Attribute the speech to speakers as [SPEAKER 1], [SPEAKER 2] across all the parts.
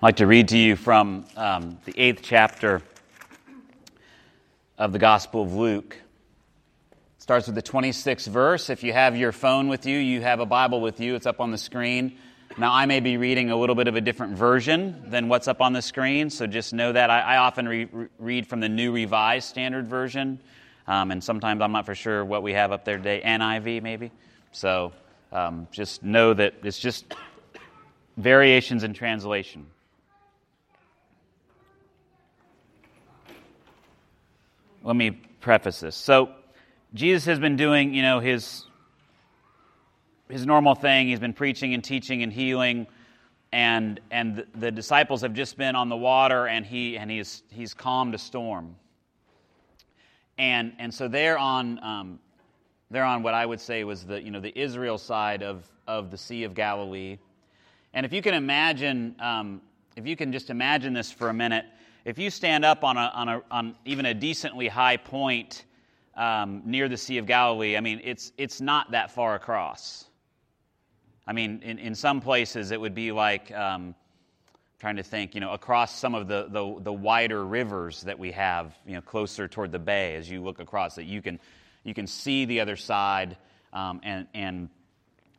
[SPEAKER 1] I'd like to read to you from um, the eighth chapter of the Gospel of Luke. It starts with the 26th verse. If you have your phone with you, you have a Bible with you, it's up on the screen. Now, I may be reading a little bit of a different version than what's up on the screen, so just know that. I, I often re- read from the New Revised Standard Version, um, and sometimes I'm not for sure what we have up there today. NIV, maybe. So um, just know that it's just variations in translation. Let me preface this. So, Jesus has been doing, you know, his his normal thing. He's been preaching and teaching and healing, and and the disciples have just been on the water, and he and he's he's calmed a storm. And and so they're on um, they're on what I would say was the you know the Israel side of of the Sea of Galilee. And if you can imagine, um, if you can just imagine this for a minute, if you stand up on, a, on, a, on even a decently high point um, near the Sea of Galilee, I mean, it's, it's not that far across. I mean, in, in some places it would be like, um, trying to think, you know, across some of the, the, the, wider rivers that we have, you know, closer toward the bay as you look across, that you can, you can see the other side um, and, and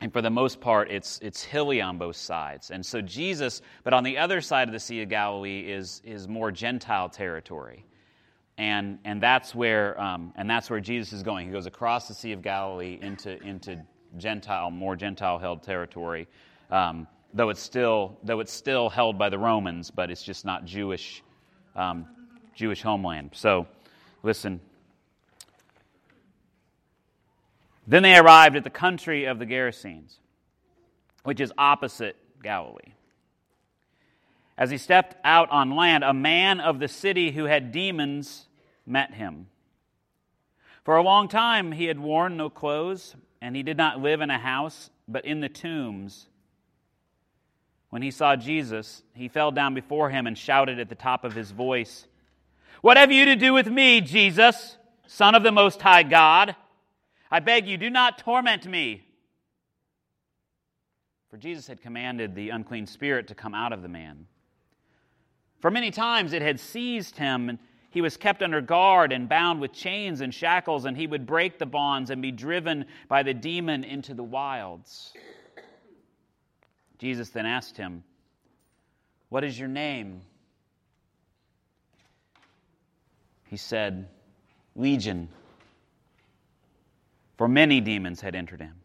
[SPEAKER 1] and for the most part, it's, it's hilly on both sides. And so Jesus, but on the other side of the Sea of Galilee is, is more Gentile territory. And, and, that's where, um, and that's where Jesus is going. He goes across the Sea of Galilee into, into Gentile, more Gentile held territory, um, though, it's still, though it's still held by the Romans, but it's just not Jewish, um, Jewish homeland. So listen, Then they arrived at the country of the Gerasenes, which is opposite Galilee. As he stepped out on land, a man of the city who had demons met him. For a long time he had worn no clothes, and he did not live in a house, but in the tombs. When he saw Jesus, he fell down before him and shouted at the top of his voice, What have you to do with me, Jesus, Son of the Most High God? I beg you, do not torment me. For Jesus had commanded the unclean spirit to come out of the man. For many times it had seized him, and he was kept under guard and bound with chains and shackles, and he would break the bonds and be driven by the demon into the wilds. Jesus then asked him, What is your name? He said, Legion for many demons had entered him.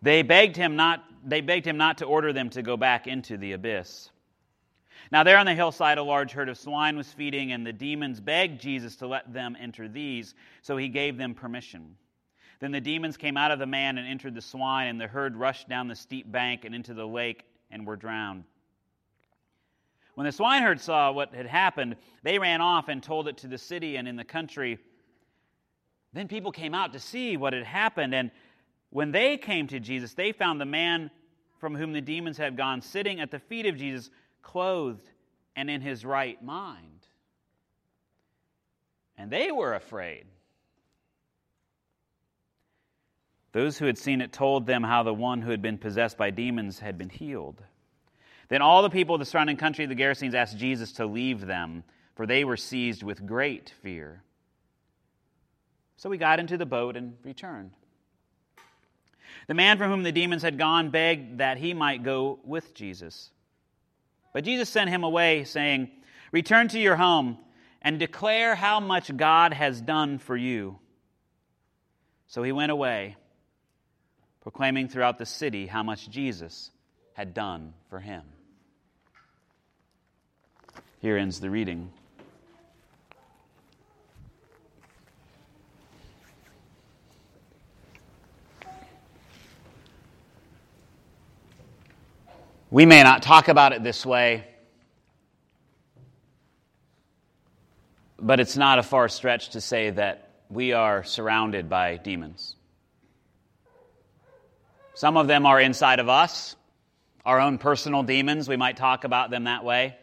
[SPEAKER 1] They begged him not, they begged him not to order them to go back into the abyss. Now, there on the hillside, a large herd of swine was feeding, and the demons begged Jesus to let them enter these, so he gave them permission. Then the demons came out of the man and entered the swine, and the herd rushed down the steep bank and into the lake and were drowned. When the swineherd saw what had happened, they ran off and told it to the city and in the country then people came out to see what had happened. And when they came to Jesus, they found the man from whom the demons had gone sitting at the feet of Jesus, clothed and in his right mind. And they were afraid. Those who had seen it told them how the one who had been possessed by demons had been healed. Then all the people of the surrounding country the Gerasenes asked Jesus to leave them, for they were seized with great fear. So he got into the boat and returned. The man from whom the demons had gone begged that he might go with Jesus. But Jesus sent him away, saying, Return to your home and declare how much God has done for you. So he went away, proclaiming throughout the city how much Jesus had done for him. Here ends the reading. We may not talk about it this way, but it's not a far stretch to say that we are surrounded by demons. Some of them are inside of us, our own personal demons. We might talk about them that way.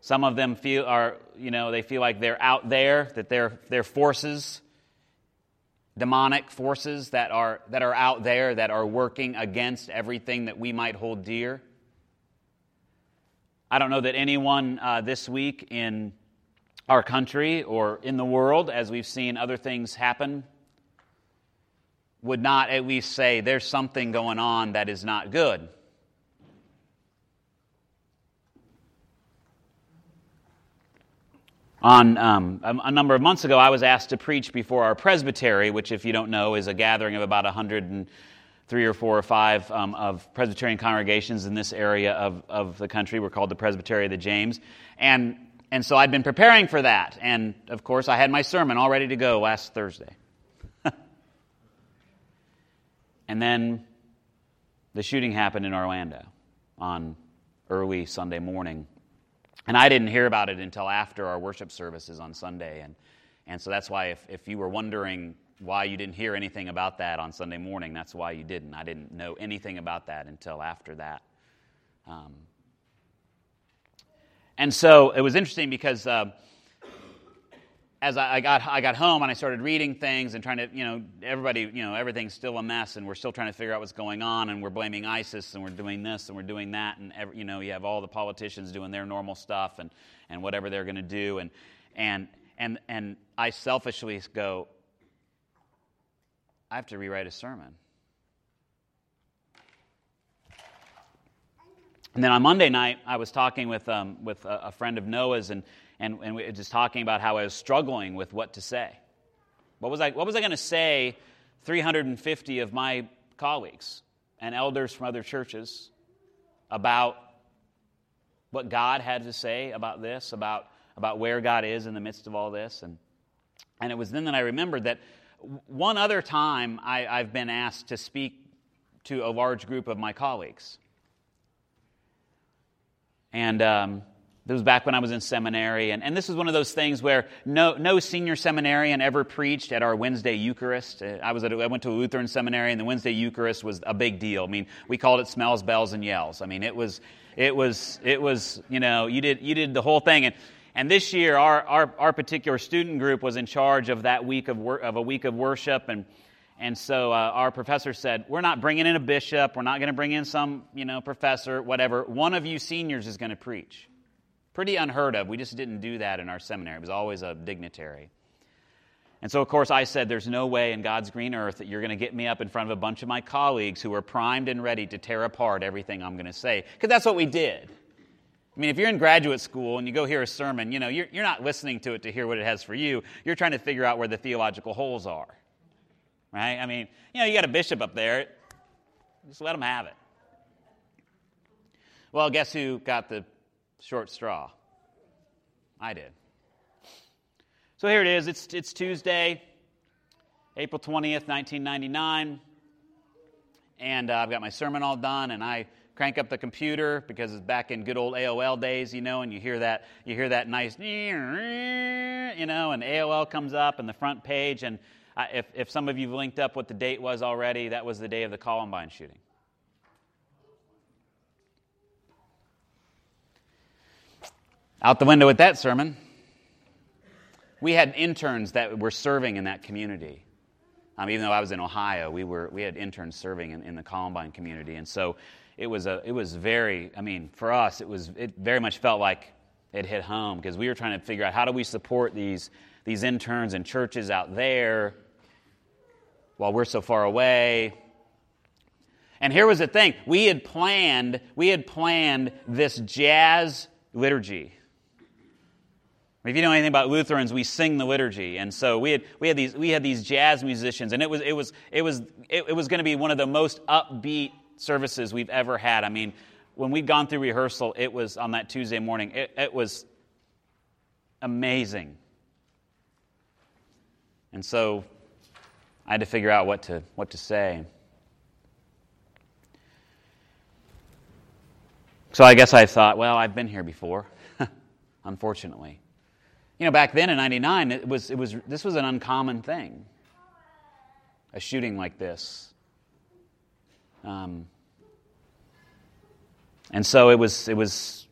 [SPEAKER 1] Some of them feel are, you know, they feel like they're out there, that they're, they're forces demonic forces that are, that are out there that are working against everything that we might hold dear. I don't know that anyone uh, this week in our country or in the world, as we've seen other things happen, would not at least say there's something going on that is not good. On um, a number of months ago, I was asked to preach before our presbytery, which, if you don't know, is a gathering of about 103 or 4 or 5 um, of Presbyterian congregations in this area of, of the country. We're called the Presbytery of the James. And, and so I'd been preparing for that. And of course, I had my sermon all ready to go last Thursday. and then the shooting happened in Orlando on early Sunday morning. And I didn't hear about it until after our worship services on Sunday. And, and so that's why, if, if you were wondering why you didn't hear anything about that on Sunday morning, that's why you didn't. I didn't know anything about that until after that. Um, and so it was interesting because. Uh, as I got, I got home and I started reading things and trying to, you know, everybody, you know, everything's still a mess and we're still trying to figure out what's going on and we're blaming ISIS and we're doing this and we're doing that and, every, you know, you have all the politicians doing their normal stuff and, and whatever they're going to do. And, and, and, and I selfishly go, I have to rewrite a sermon. And then on Monday night, I was talking with, um, with a, a friend of Noah's and, and, and we just talking about how I was struggling with what to say. What was I, what was I going to say 350 of my colleagues and elders from other churches about what God had to say about this, about, about where God is in the midst of all this? And, and it was then that I remembered that one other time I, I've been asked to speak to a large group of my colleagues. And um, was back when I was in seminary. And, and this is one of those things where no, no senior seminarian ever preached at our Wednesday Eucharist. Uh, I, was at, I went to a Lutheran seminary, and the Wednesday Eucharist was a big deal. I mean, we called it smells, bells, and yells. I mean, it was, it was, it was you know, you did, you did the whole thing. And, and this year, our, our, our particular student group was in charge of that week of, wor- of a week of worship. And, and so uh, our professor said, We're not bringing in a bishop. We're not going to bring in some, you know, professor, whatever. One of you seniors is going to preach. Pretty unheard of. We just didn't do that in our seminary. It was always a dignitary. And so, of course, I said, There's no way in God's green earth that you're going to get me up in front of a bunch of my colleagues who are primed and ready to tear apart everything I'm going to say. Because that's what we did. I mean, if you're in graduate school and you go hear a sermon, you know, you're, you're not listening to it to hear what it has for you. You're trying to figure out where the theological holes are. Right? I mean, you know, you got a bishop up there, just let him have it. Well, guess who got the short straw. I did. So here it is. It's, it's Tuesday, April 20th, 1999. And uh, I've got my sermon all done, and I crank up the computer because it's back in good old AOL days, you know, and you hear that, you hear that nice, you know, and AOL comes up in the front page. And If, if some of you have linked up what the date was already, that was the day of the Columbine shooting. Out the window with that sermon. We had interns that were serving in that community. Um, even though I was in Ohio, we, were, we had interns serving in, in the Columbine community. And so it was, a, it was very, I mean, for us, it, was, it very much felt like it hit home because we were trying to figure out how do we support these, these interns and churches out there while we're so far away. And here was the thing we had planned, we had planned this jazz liturgy. If you know anything about Lutherans, we sing the liturgy, and so we had we had these we had these jazz musicians, and it was it was it was it, it was going to be one of the most upbeat services we've ever had. I mean, when we'd gone through rehearsal, it was on that Tuesday morning. It, it was amazing, and so I had to figure out what to what to say. So I guess I thought, well, I've been here before, unfortunately. You know, back then in 99, it was, it was, this was an uncommon thing, a shooting like this. Um, and so it was, it was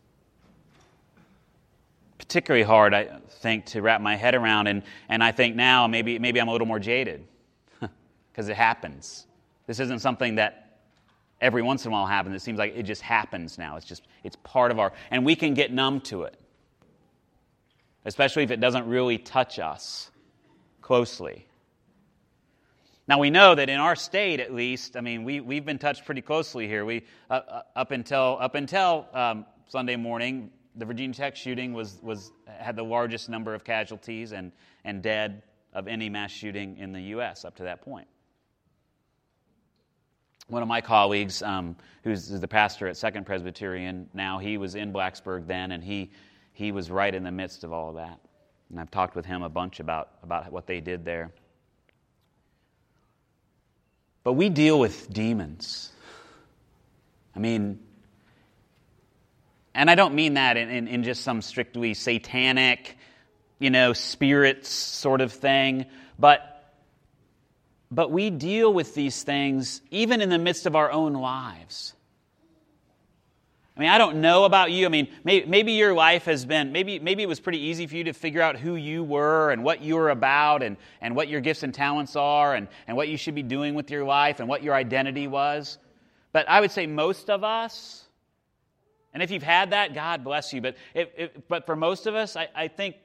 [SPEAKER 1] particularly hard, I think, to wrap my head around. And, and I think now maybe, maybe I'm a little more jaded because it happens. This isn't something that every once in a while happens. It seems like it just happens now. It's just, it's part of our, and we can get numb to it, especially if it doesn't really touch us closely. Now, we know that in our state, at least, I mean, we, we've been touched pretty closely here. We, uh, uh up until, up until um, Sunday morning, the Virginia Tech shooting was, was, had the largest number of casualties and, and dead of any mass shooting in the U.S. up to that point one of my colleagues, um, who's the pastor at Second Presbyterian now, he was in Blacksburg then, and he, he was right in the midst of all of that. And I've talked with him a bunch about, about what they did there. But we deal with demons. I mean, and I don't mean that in, in, in just some strictly satanic, you know, spirits sort of thing, but but we deal with these things even in the midst of our own lives. I mean, I don't know about you. I mean, maybe, maybe, your life has been, maybe, maybe it was pretty easy for you to figure out who you were and what you were about and, and what your gifts and talents are and, and what you should be doing with your life and what your identity was. But I would say most of us, and if you've had that, God bless you. But, but for most of us, I, I think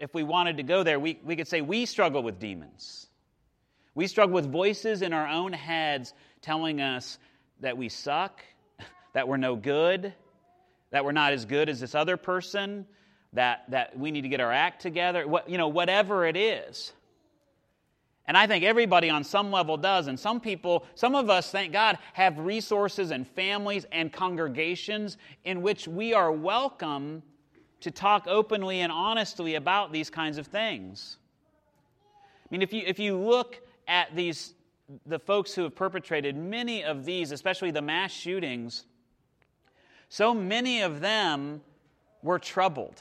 [SPEAKER 1] if we wanted to go there, we, we could say we struggle with demons. We struggle with voices in our own heads telling us that we suck, that we're no good, that we're not as good as this other person, that, that we need to get our act together, what, you know, whatever it is. And I think everybody on some level does. And some people, some of us, thank God, have resources and families and congregations in which we are welcome to talk openly and honestly about these kinds of things. I mean, if you, if you look at these, the folks who have perpetrated many of these, especially the mass shootings, so many of them were troubled.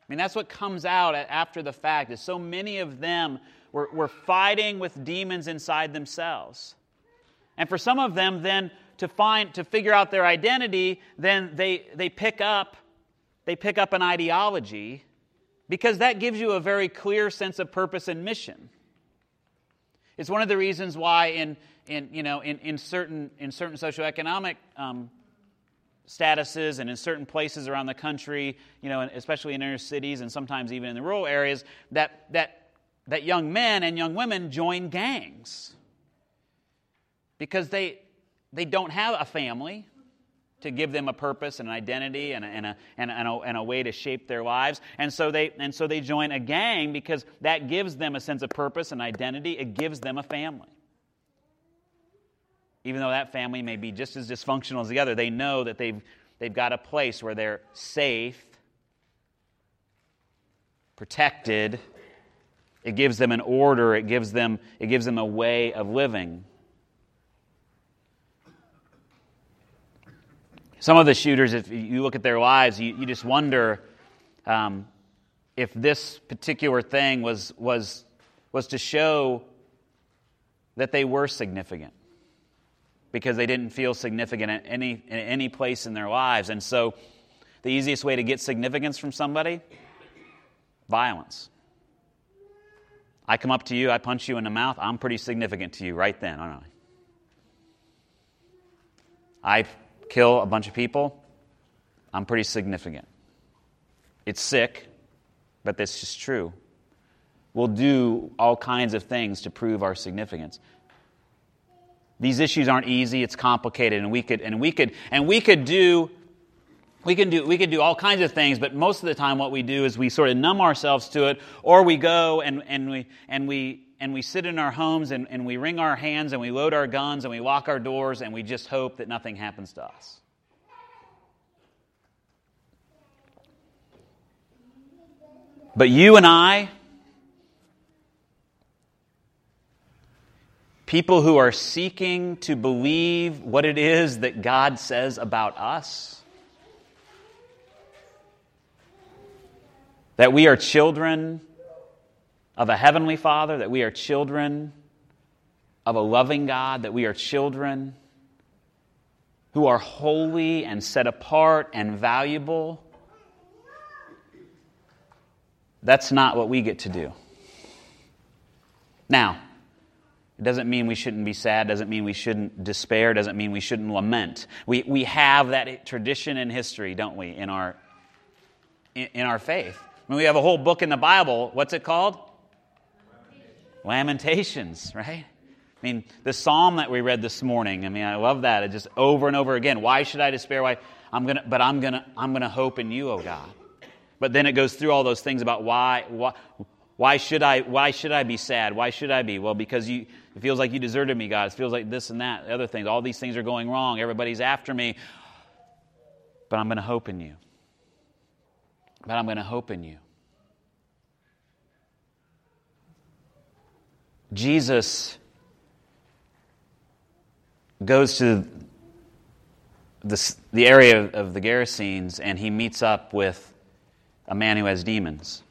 [SPEAKER 1] I mean, that's what comes out after the fact, is so many of them were, were fighting with demons inside themselves. And for some of them, then to find to figure out their identity, then they, they pick up they pick up an ideology because that gives you a very clear sense of purpose and mission. It's one of the reasons why in, in, you know, in, in, certain, in certain socioeconomic um, statuses and in certain places around the country, you know, especially in inner cities and sometimes even in the rural areas, that, that, that young men and young women join gangs because they, they don't have a family to give them a purpose and an identity and a, and, a, and, a, and, a, and a way to shape their lives. And so, they, and so they join a gang because that gives them a sense of purpose and identity. It gives them a family. Even though that family may be just as dysfunctional as the other, they know that they've, they've got a place where they're safe, protected. It gives them an order, it gives them, it gives them a way of living. Some of the shooters, if you look at their lives, you, you just wonder um, if this particular thing was, was, was to show that they were significant because they didn't feel significant at any, in any place in their lives. And so, the easiest way to get significance from somebody violence. I come up to you, I punch you in the mouth, I'm pretty significant to you right then, aren't I? I kill a bunch of people, I'm pretty significant. It's sick, but that's just true. We'll do all kinds of things to prove our significance. These issues aren't easy, it's complicated, and we could and we could and we could do we can do we can do all kinds of things, but most of the time what we do is we sort of numb ourselves to it, or we go and, and we and we and we sit in our homes and, and we wring our hands and we load our guns and we lock our doors and we just hope that nothing happens to us. But you and I, people who are seeking to believe what it is that God says about us, that we are children of a heavenly Father, that we are children of a loving God, that we are children who are holy and set apart and valuable. That's not what we get to do. Now, It doesn't mean we shouldn't be sad, doesn't mean we shouldn't despair, doesn't mean we shouldn't lament. We, we have that tradition and history, don't we, in our, in, in our faith. I mean, we have a whole book in the Bible. What's it called? Lamentations, right? I mean, the psalm that we read this morning, I mean, I love that. It just over and over again. Why should I despair? Why? I'm gonna, but I'm gonna, I'm gonna hope in you, oh God. But then it goes through all those things about why, why, why should I, why should I be sad? Why should I be? Well, because you, it feels like you deserted me, God. It feels like this and that, other things. All these things are going wrong. Everybody's after me. But I'm to hope in you. But I'm to hope in you. Jesus goes to the, the area of the Gerasenes and he meets up with a man who has demons.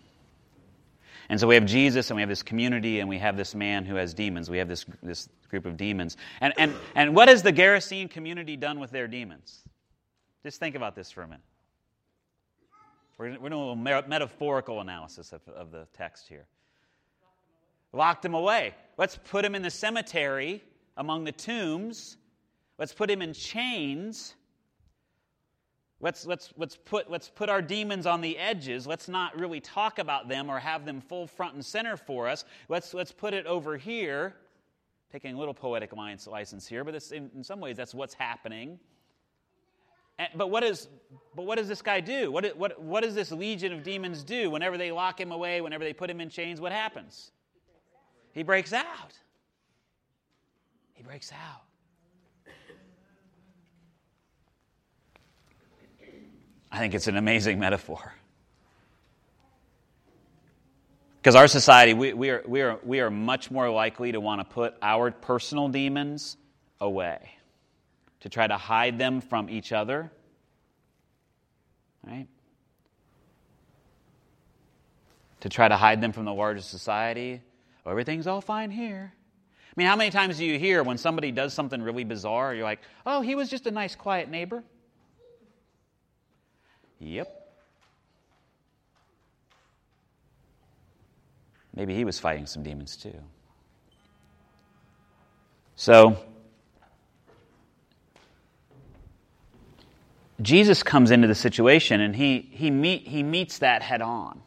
[SPEAKER 1] And so we have Jesus and we have this community and we have this man who has demons. We have this, this group of demons. And, and, and what has the Gerasene community done with their demons? Just think about this for a minute. We're, we're doing a little metaphorical analysis of, of the text here. Locked him away. Let's put him in the cemetery among the tombs. Let's put him in chains. Let's, let's, let's, put, let's put our demons on the edges. Let's not really talk about them or have them full front and center for us. Let's, let's put it over here. Taking a little poetic license here, but in, in some ways that's what's happening. And, but, what is, but what does this guy do? What, what, what does this legion of demons do? Whenever they lock him away, whenever they put him in chains, what happens? He breaks out. He breaks out. I think it's an amazing metaphor. Because our society, we, we, are, we, are, we are much more likely to want to put our personal demons away, to try to hide them from each other. Right? To try to hide them from the larger society. Oh, everything's all fine here. I mean, how many times do you hear when somebody does something really bizarre, you're like, oh, he was just a nice, quiet neighbor? Yep. Maybe he was fighting some demons too. So, Jesus comes into the situation and he, he, meet, he meets that head on.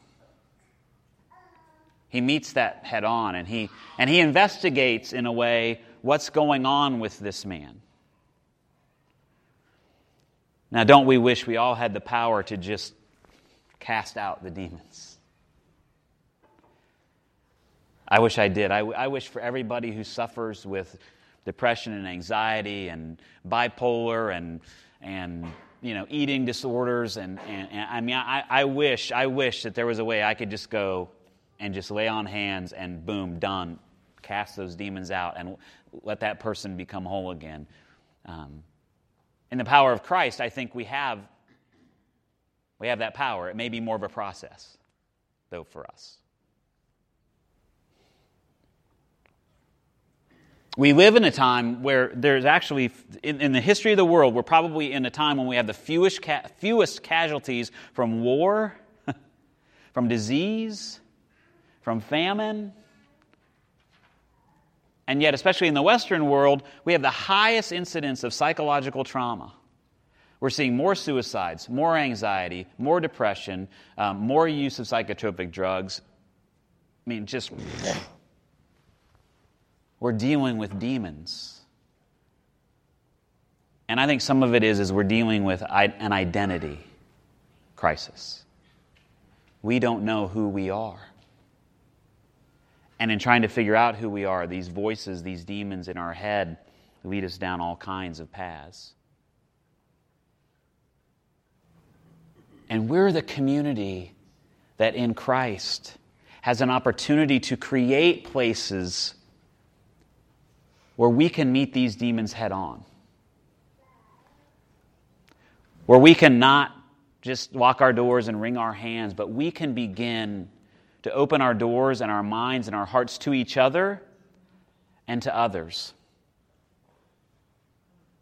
[SPEAKER 1] He meets that head on and he, and he investigates, in a way, what's going on with this man. Now, don't we wish we all had the power to just cast out the demons? I wish I did. I, I wish for everybody who suffers with depression and anxiety and bipolar and, and you know, eating disorders. And, and, and I mean, I, I wish, I wish that there was a way I could just go and just lay on hands and boom, done. Cast those demons out and let that person become whole again. Um, in the power of Christ, I think we have, we have that power. It may be more of a process, though, for us. We live in a time where there's actually, in, in, the history of the world, we're probably in a time when we have the fewest, ca- fewest casualties from war, from disease, from famine, and yet, especially in the Western world, we have the highest incidence of psychological trauma. We're seeing more suicides, more anxiety, more depression, um, more use of psychotropic drugs. I mean, just. We're dealing with demons. And I think some of it is, is we're dealing with an identity crisis. We don't know who we are. And in trying to figure out who we are, these voices, these demons in our head lead us down all kinds of paths. And we're the community that in Christ has an opportunity to create places where we can meet these demons head on. Where we can not just lock our doors and wring our hands, but we can begin to open our doors and our minds and our hearts to each other and to others.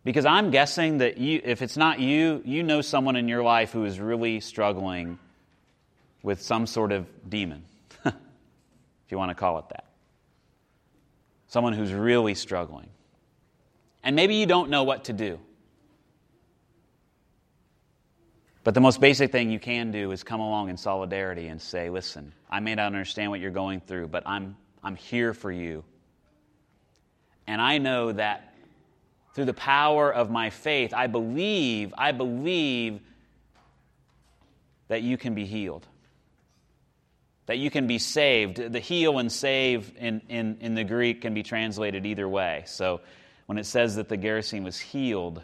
[SPEAKER 1] Because I'm guessing that you, if it's not you, you know someone in your life who is really struggling with some sort of demon, if you want to call it that. someone who's really struggling. And maybe you don't know what to do. But the most basic thing you can do is come along in solidarity and say, listen, I may not understand what you're going through, but I'm, I'm here for you. And I know that through the power of my faith, I believe, I believe that you can be healed, that you can be saved. The heal and save in, in, in the Greek can be translated either way. So when it says that the Gerasene was healed,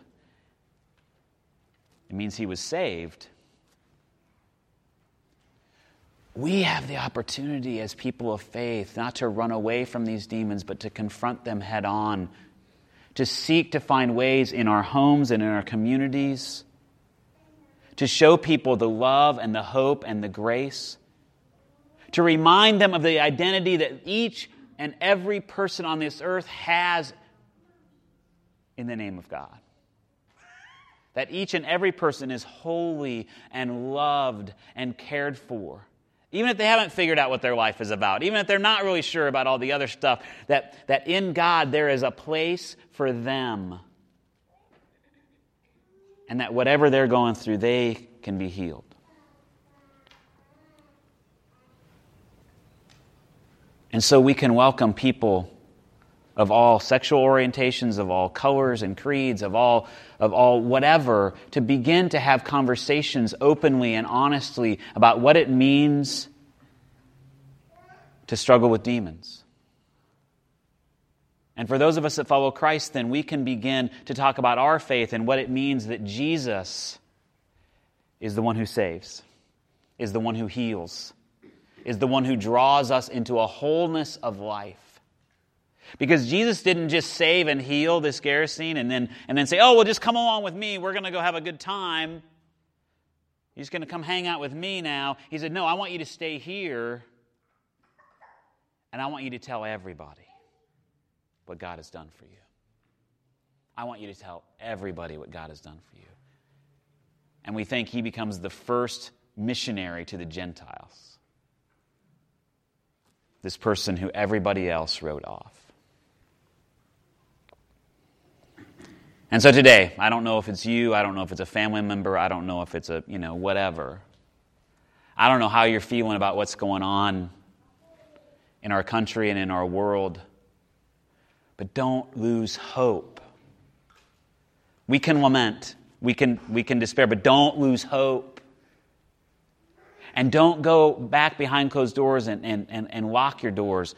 [SPEAKER 1] it means he was saved. We have the opportunity as people of faith not to run away from these demons, but to confront them head on, to seek to find ways in our homes and in our communities, to show people the love and the hope and the grace, to remind them of the identity that each and every person on this earth has in the name of God that each and every person is holy and loved and cared for. Even if they haven't figured out what their life is about, even if they're not really sure about all the other stuff, that, that in God there is a place for them. And that whatever they're going through, they can be healed. And so we can welcome people of all sexual orientations, of all colors and creeds, of all, of all whatever, to begin to have conversations openly and honestly about what it means to struggle with demons. And for those of us that follow Christ, then we can begin to talk about our faith and what it means that Jesus is the one who saves, is the one who heals, is the one who draws us into a wholeness of life because Jesus didn't just save and heal this Gerasene and then, and then say, oh, well, just come along with me. We're going to go have a good time. He's going to come hang out with me now. He said, no, I want you to stay here and I want you to tell everybody what God has done for you. I want you to tell everybody what God has done for you. And we think he becomes the first missionary to the Gentiles. This person who everybody else wrote off. And so today, I don't know if it's you, I don't know if it's a family member, I don't know if it's a, you know, whatever. I don't know how you're feeling about what's going on in our country and in our world. But don't lose hope. We can lament, we can, we can despair, but don't lose hope. And don't go back behind closed doors and, and, and, and lock your doors.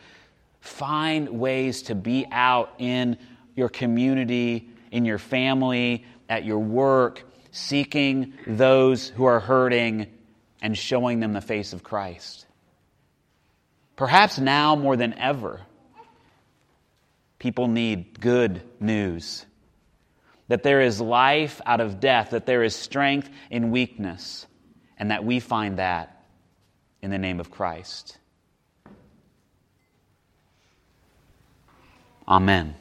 [SPEAKER 1] Find ways to be out in your community in your family, at your work, seeking those who are hurting and showing them the face of Christ. Perhaps now more than ever, people need good news that there is life out of death, that there is strength in weakness, and that we find that in the name of Christ. Amen.